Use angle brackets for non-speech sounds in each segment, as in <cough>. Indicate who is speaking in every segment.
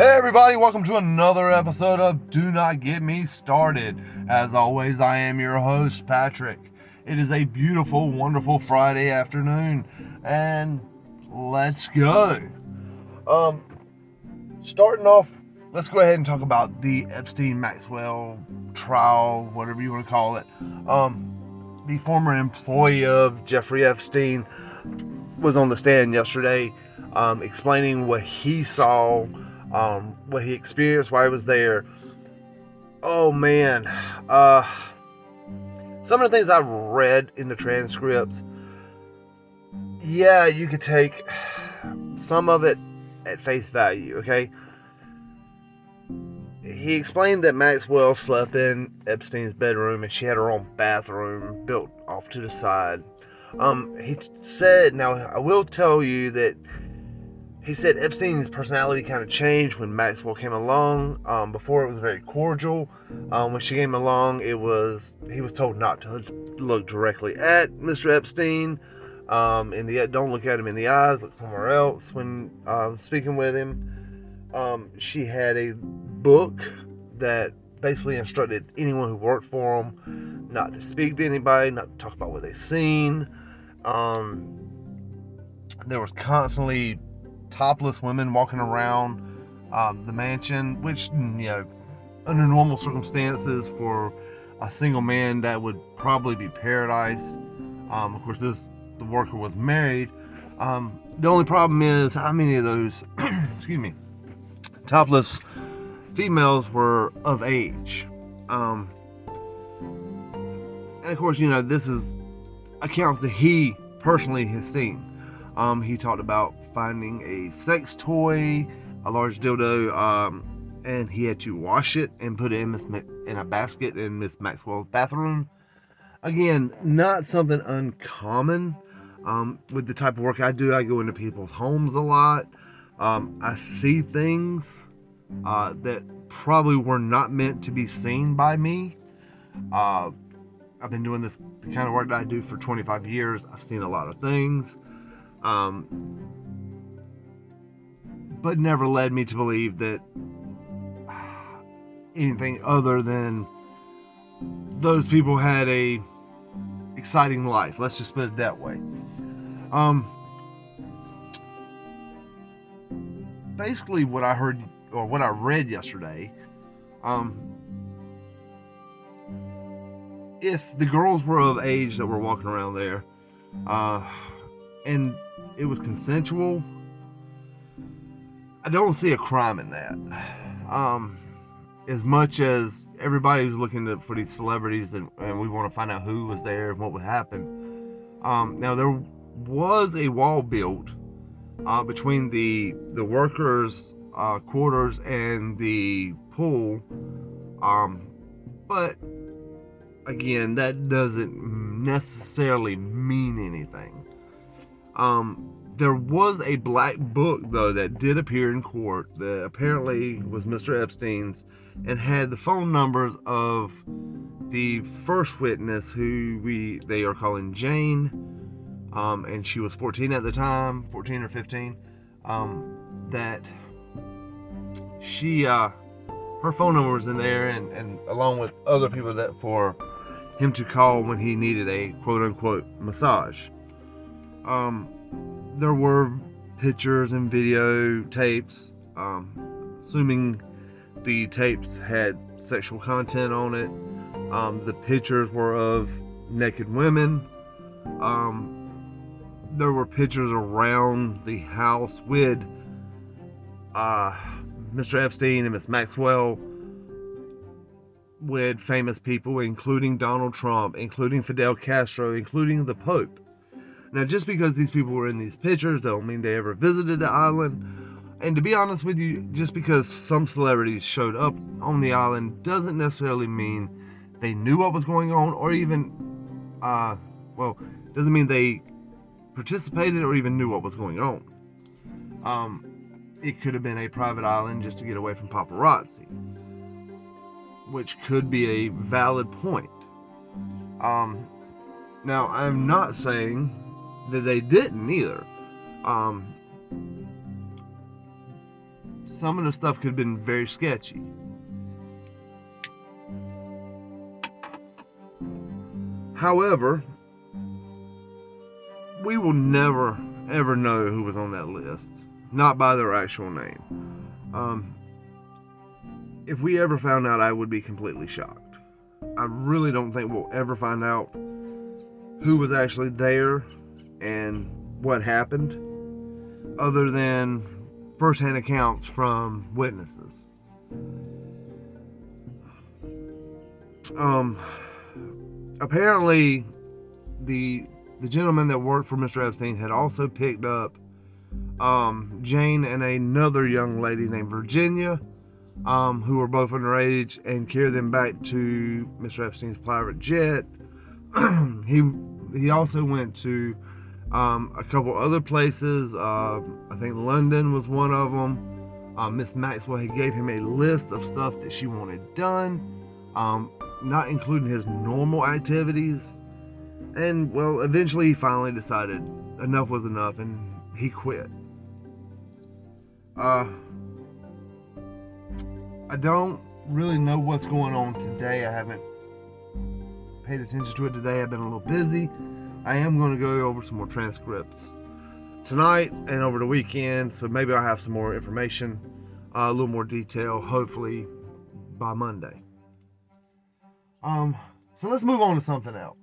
Speaker 1: Hey everybody, welcome to another episode of Do Not Get Me Started. As always, I am your host, Patrick. It is a beautiful, wonderful Friday afternoon, and let's go. Um, starting off, let's go ahead and talk about the Epstein Maxwell trial, whatever you want to call it. Um, the former employee of Jeffrey Epstein was on the stand yesterday, um, explaining what he saw um, what he experienced while he was there. Oh man, uh, some of the things I've read in the transcripts, yeah, you could take some of it at face value, okay? He explained that Maxwell slept in Epstein's bedroom and she had her own bathroom built off to the side. Um, he said, now I will tell you that he said Epstein's personality kind of changed when Maxwell came along. Um, before it was very cordial. Um, when she came along, it was he was told not to look directly at Mr. Epstein. Um, don't look at him in the eyes, look somewhere else when um, speaking with him. Um, she had a book that basically instructed anyone who worked for him not to speak to anybody, not to talk about what they've seen. Um, there was constantly topless women walking around um, the mansion, which, you know, under normal circumstances for a single man, that would probably be paradise. Um, of course, this the worker was married. Um, the only problem is how many of those, <clears throat> excuse me, topless females were of age. Um, and of course, you know, this is accounts that he personally has seen. Um, he talked about finding a sex toy, a large dildo, um, and he had to wash it and put it in, Miss, in a basket in Miss Maxwell's bathroom. Again, not something uncommon. Um, with the type of work I do, I go into people's homes a lot. Um, I see things uh, that probably were not meant to be seen by me. Uh, I've been doing this kind of work that I do for 25 years. I've seen a lot of things. Um, but never led me to believe that anything other than those people had a exciting life. Let's just put it that way. Um, basically, what I heard or what I read yesterday, um, if the girls were of age that were walking around there, uh, and it was consensual, I don't see a crime in that. Um, as much as everybody was looking to, for these celebrities and, and, we want to find out who was there and what would happen. Um, now there was a wall built uh, between the the workers' uh, quarters and the pool, um, but again, that doesn't necessarily mean anything. Um, there was a black book though that did appear in court that apparently was Mr. Epstein's and had the phone numbers of the first witness who we they are calling Jane um, and she was 14 at the time 14 or 15 um, that she uh, her phone number was in there and, and along with other people that for him to call when he needed a quote unquote massage um, there were pictures and video tapes, um, assuming the tapes had sexual content on it. Um, the pictures were of naked women. Um, there were pictures around the house with uh, Mr. Epstein and Miss Maxwell with famous people, including Donald Trump, including Fidel Castro, including the Pope. Now, just because these people were in these pictures don't mean they ever visited the island. And to be honest with you, just because some celebrities showed up on the island doesn't necessarily mean they knew what was going on or even, uh, well, doesn't mean they participated or even knew what was going on. Um, it could have been a private island just to get away from paparazzi, which could be a valid point. Um, now, I'm not saying that they didn't either. Um, some of the stuff could have been very sketchy. However, we will never ever know who was on that list, not by their actual name. Um, if we ever found out, I would be completely shocked. I really don't think we'll ever find out who was actually there and what happened, other than firsthand accounts from witnesses. Um, apparently, the the gentleman that worked for Mr. Epstein had also picked up um, Jane and another young lady named Virginia, um, who were both underage, and carried them back to Mr. Epstein's private jet. <clears throat> he he also went to um, a couple other places. Uh, I think London was one of them. Uh, Miss Maxwell he gave him a list of stuff that she wanted done, um, not including his normal activities. And well, eventually he finally decided enough was enough, and he quit. Uh, I don't really know what's going on today. I haven't paid attention to it today. I've been a little busy. I am going to go over some more transcripts tonight and over the weekend, so maybe I'll have some more information, uh, a little more detail, hopefully by Monday. Um, so let's move on to something else.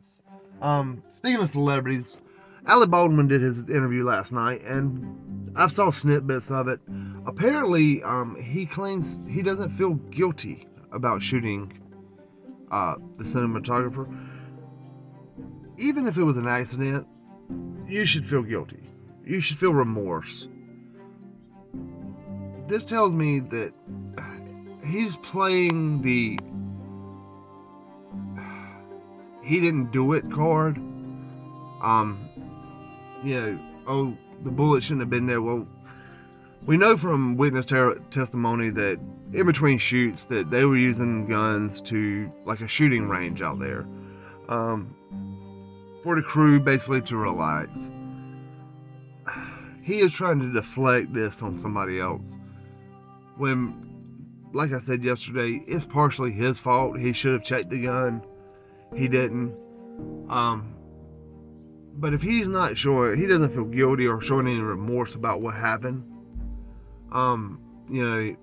Speaker 1: Um, speaking of celebrities, Alec Baldwin did his interview last night, and I saw snippets of it. Apparently, um, he claims he doesn't feel guilty about shooting uh, the cinematographer even if it was an accident, you should feel guilty. You should feel remorse. This tells me that he's playing the he didn't do it card. Um, you know, oh, the bullet shouldn't have been there. Well, we know from witness ter- testimony that in between shoots that they were using guns to like a shooting range out there. Um, for the crew basically to relax. He is trying to deflect this on somebody else. When, like I said yesterday, it's partially his fault. He should have checked the gun. He didn't. Um, but if he's not showing, he doesn't feel guilty or showing any remorse about what happened. Um, you know,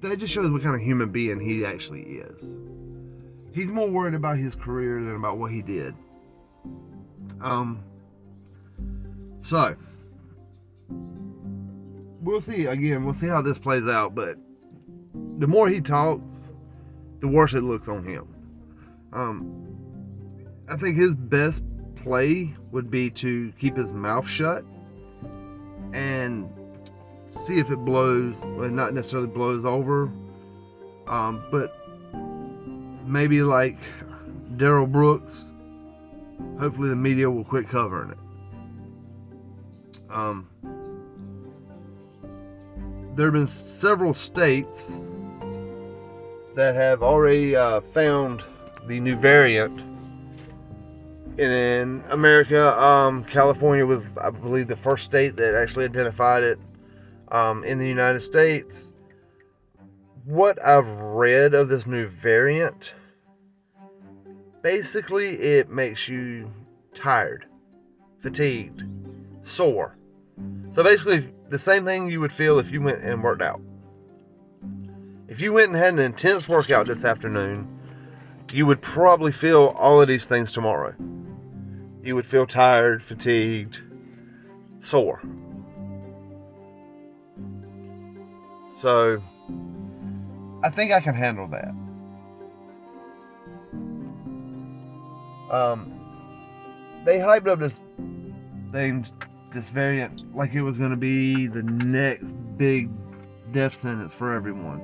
Speaker 1: that just shows what kind of human being he actually is he's more worried about his career than about what he did. Um, so we'll see. Again, we'll see how this plays out. But the more he talks, the worse it looks on him. Um, I think his best play would be to keep his mouth shut and see if it blows, well, not necessarily blows over, um, but maybe like Darrell Brooks. Hopefully, the media will quit covering it. Um, there have been several states that have already uh, found the new variant. In America, um, California was, I believe, the first state that actually identified it. Um, in the United States, what I've read of this new variant, basically it makes you tired, fatigued, sore. So basically, the same thing you would feel if you went and worked out. If you went and had an intense workout this afternoon, you would probably feel all of these things tomorrow. You would feel tired, fatigued, sore. So, I think I can handle that. Um, they hyped up this thing, this variant, like it was going to be the next big death sentence for everyone.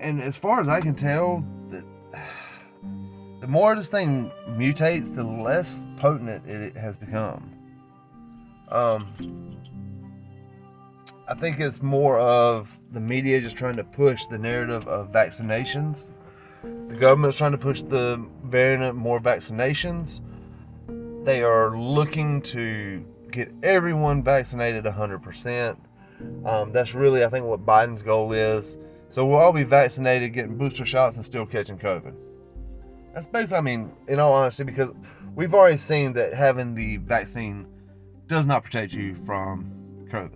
Speaker 1: And as far as I can tell, the, <sighs> the more this thing mutates, the less potent it, has become. Um, I think it's more of the media is just trying to push the narrative of vaccinations. The government's trying to push the variant more vaccinations. They are looking to get everyone vaccinated 100%. Um, that's really, I think, what Biden's goal is. So we'll all be vaccinated, getting booster shots, and still catching COVID. That's basically, I mean, in all honesty, because we've already seen that having the vaccine does not protect you from COVID.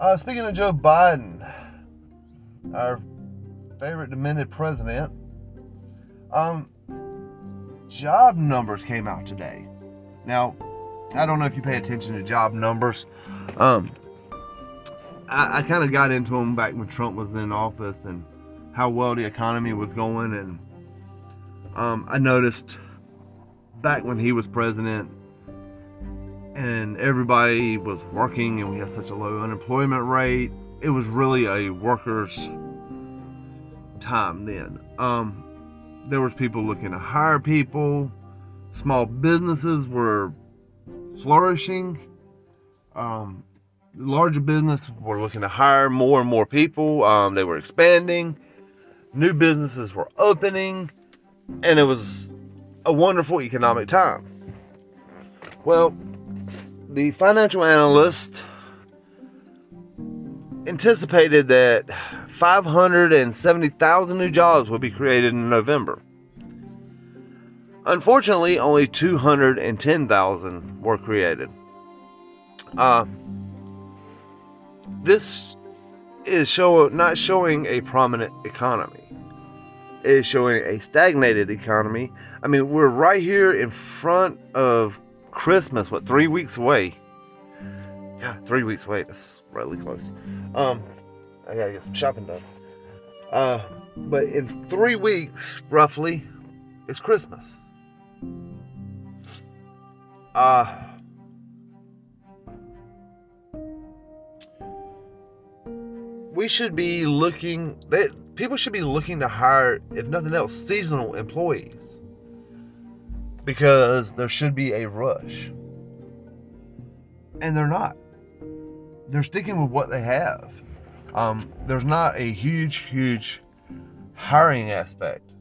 Speaker 1: Uh, speaking of Joe Biden, our favorite demented president, um, job numbers came out today. Now, I don't know if you pay attention to job numbers. Um, I, I kind of got into them back when Trump was in office and how well the economy was going, and um, I noticed back when he was president and everybody was working and we had such a low unemployment rate, it was really a workers' time then. Um, there was people looking to hire people. Small businesses were flourishing. Um, larger business were looking to hire more and more people. Um, they were expanding. New businesses were opening, and it was a wonderful economic time. Well, the financial analyst anticipated that 570,000 new jobs would be created in November. Unfortunately, only 210,000 were created. Uh, this is show, not showing a prominent economy. It is showing a stagnated economy. I mean, we're right here in front of Christmas, what, three weeks away? Yeah, three weeks away. That's really close. Um, I gotta get some shopping done. Uh, but in three weeks, roughly, it's Christmas. Uh, we should be looking. They, people should be looking to hire, if nothing else, seasonal employees because there should be a rush, and they're not. They're sticking with what they have. Um, there's not a huge, huge hiring aspect.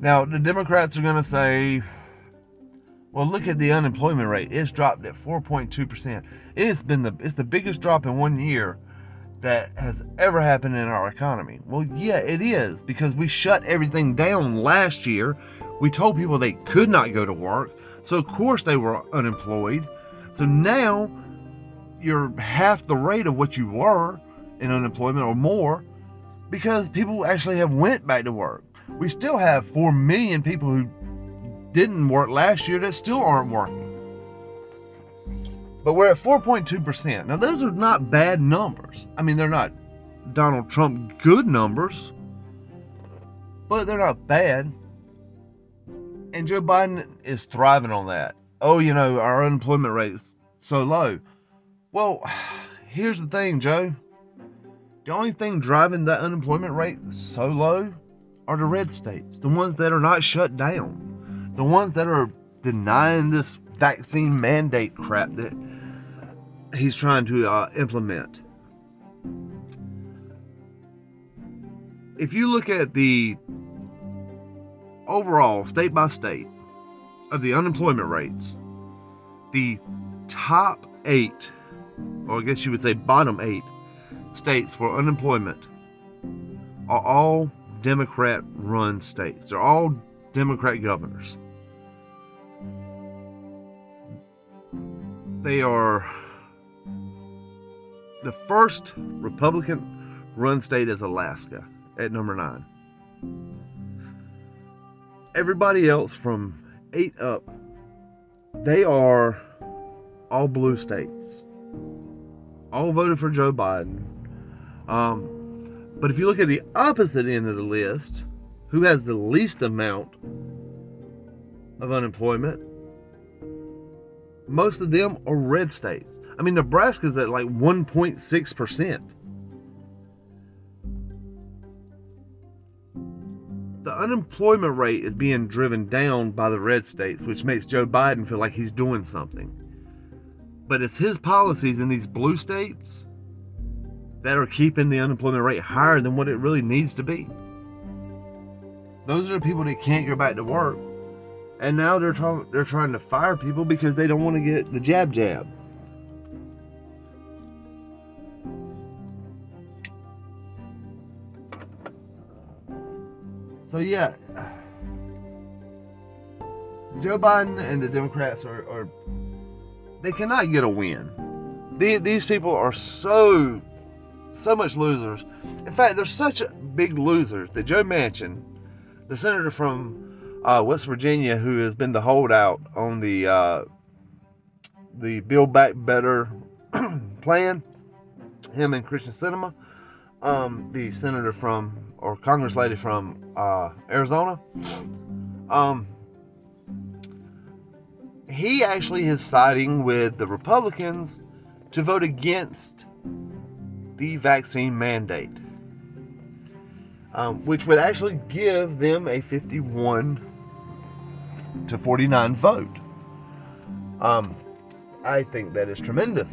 Speaker 1: Now, the Democrats are going to say, well, look at the unemployment rate. It's dropped at 4.2%. It's been the it's the biggest drop in one year that has ever happened in our economy. Well, yeah, it is because we shut everything down last year. We told people they could not go to work. So of course they were unemployed. So now you're half the rate of what you were in unemployment or more because people actually have went back to work. We still have 4 million people who didn't work last year that still aren't working. But we're at 4.2%. Now, those are not bad numbers. I mean, they're not Donald Trump good numbers, but they're not bad. And Joe Biden is thriving on that. Oh, you know, our unemployment rate is so low. Well, <sighs> here's the thing, Joe. The only thing driving that unemployment rate so low are the red states, the ones that are not shut down, the ones that are denying this vaccine mandate crap that he's trying to uh, implement. If you look at the overall state by state of the unemployment rates, the top eight, or I guess you would say bottom eight, states for unemployment are all Democrat run states. They're all Democrat governors. They are the first Republican run state is Alaska at number nine. Everybody else from eight up, they are all blue states. All voted for Joe Biden. Um, but if you look at the opposite end of the list, who has the least amount of unemployment? Most of them are red states. I mean, Nebraska's at like 1.6%. The unemployment rate is being driven down by the red states, which makes Joe Biden feel like he's doing something. But it's his policies in these blue states that are keeping the unemployment rate higher than what it really needs to be. Those are the people that can't go back to work and now they're trying they're trying to fire people because they don't want to get the jab jab. So yeah, Joe Biden and the Democrats are, are they cannot get a win. These, these people are so so much losers. In fact, they're such big losers that Joe Manchin, the senator from uh, West Virginia, who has been the holdout on the uh, the Build Back Better <clears throat> plan, him and Kyrsten Sinema, um, the senator from or Congress lady from uh, Arizona, um, he actually is siding with the Republicans to vote against the vaccine mandate, um, which would actually give them a 51 to 49 vote. Um, I think that is tremendous.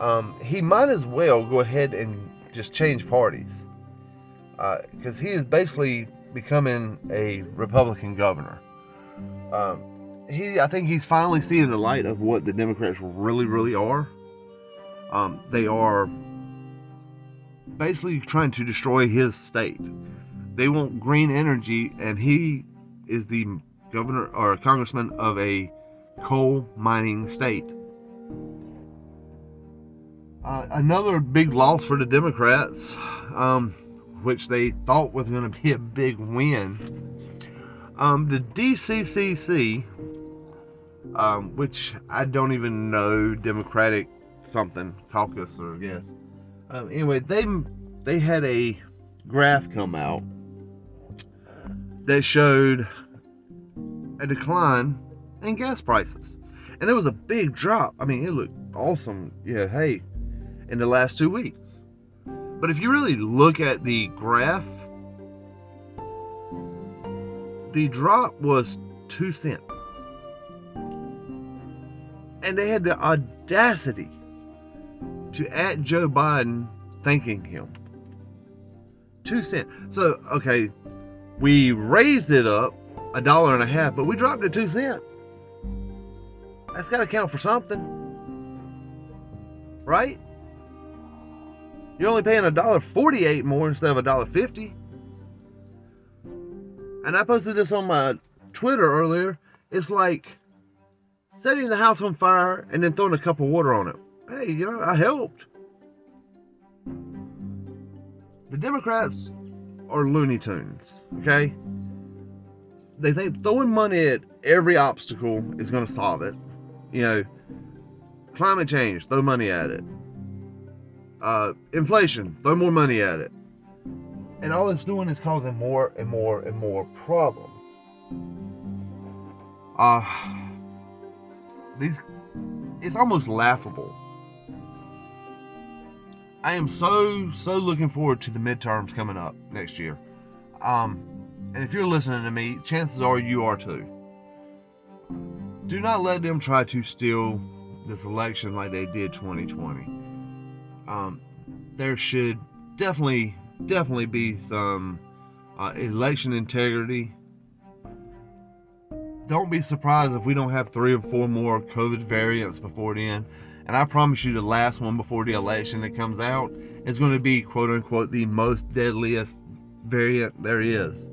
Speaker 1: Um, he might as well go ahead and just change parties because uh, he is basically becoming a Republican governor. Um, he, I think he's finally seeing the light of what the Democrats really, really are. Um, they are basically trying to destroy his state. They want green energy, and he is the governor or congressman of a coal mining state. Uh, another big loss for the Democrats, um, which they thought was going to be a big win. Um, the DCCC, um, which I don't even know, Democratic something caucus or yes. Um, anyway, they they had a graph come out that showed a decline in gas prices, and it was a big drop. I mean, it looked awesome. Yeah, hey, in the last two weeks. But if you really look at the graph, the drop was two cents. And they had the audacity to at Joe Biden thanking him. Two cents. So, okay, we raised it up a dollar and a half, but we dropped it two cents. That's got to count for something. Right? You're only paying a dollar forty-eight more instead of a dollar fifty. And I posted this on my Twitter earlier. It's like setting the house on fire and then throwing a cup of water on it hey, you know, I helped. The Democrats are Looney Tunes, okay? They think throwing money at every obstacle is going to solve it. You know, climate change, throw money at it. Uh, inflation, throw more money at it. And all it's doing is causing more and more and more problems. Uh, these, it's almost laughable I am so so looking forward to the midterms coming up next year. Um, and if you're listening to me, chances are you are too. Do not let them try to steal this election like they did 2020. Um, there should definitely definitely be some uh, election integrity. Don't be surprised if we don't have three or four more COVID variants before the end. And I promise you, the last one before the election that comes out is going to be quote unquote the most deadliest variant there is.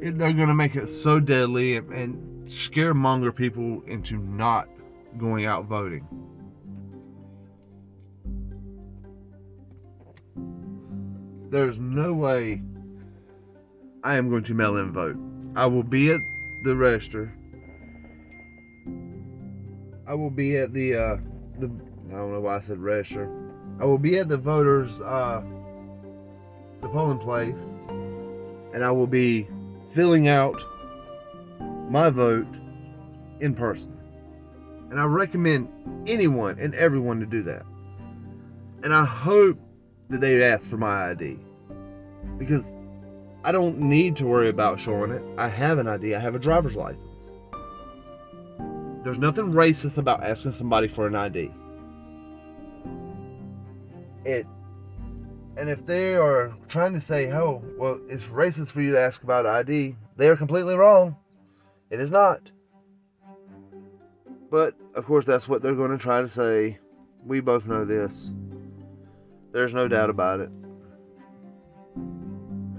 Speaker 1: They're going to make it so deadly and, and scaremonger people into not going out voting. There's no way I am going to mail in vote. I will be at the register I will be at the uh, the I don't know why I said register. I will be at the voters uh, the polling place, and I will be filling out my vote in person. And I recommend anyone and everyone to do that. And I hope that they'd ask for my ID because I don't need to worry about showing it. I have an ID. I have a driver's license. There's nothing racist about asking somebody for an ID. It and if they are trying to say, "Oh, well, it's racist for you to ask about ID," they are completely wrong. It is not. But, of course, that's what they're going to try to say. We both know this. There's no doubt about it.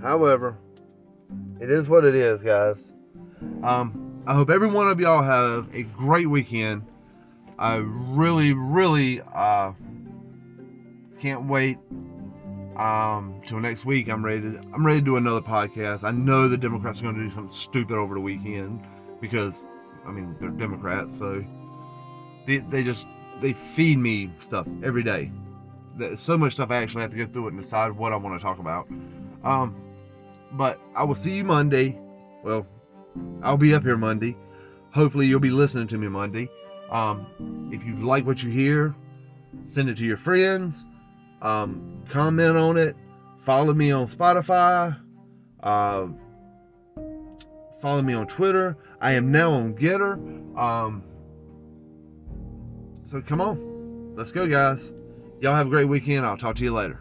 Speaker 1: However, it is what it is, guys. Um, I hope every one of y'all have a great weekend. I really, really uh, can't wait um, till next week. I'm ready to I'm ready to do another podcast. I know the Democrats are going to do something stupid over the weekend because I mean they're Democrats, so they, they just they feed me stuff every day. So much stuff I actually have to go through it and decide what I want to talk about. Um, but I will see you Monday. Well, I'll be up here Monday. Hopefully you'll be listening to me Monday. Um, if you like what you hear, send it to your friends. Um, comment on it. Follow me on Spotify. Uh, follow me on Twitter. I am now on GETTR. Um, so come on. Let's go, guys. Y'all have a great weekend. I'll talk to you later.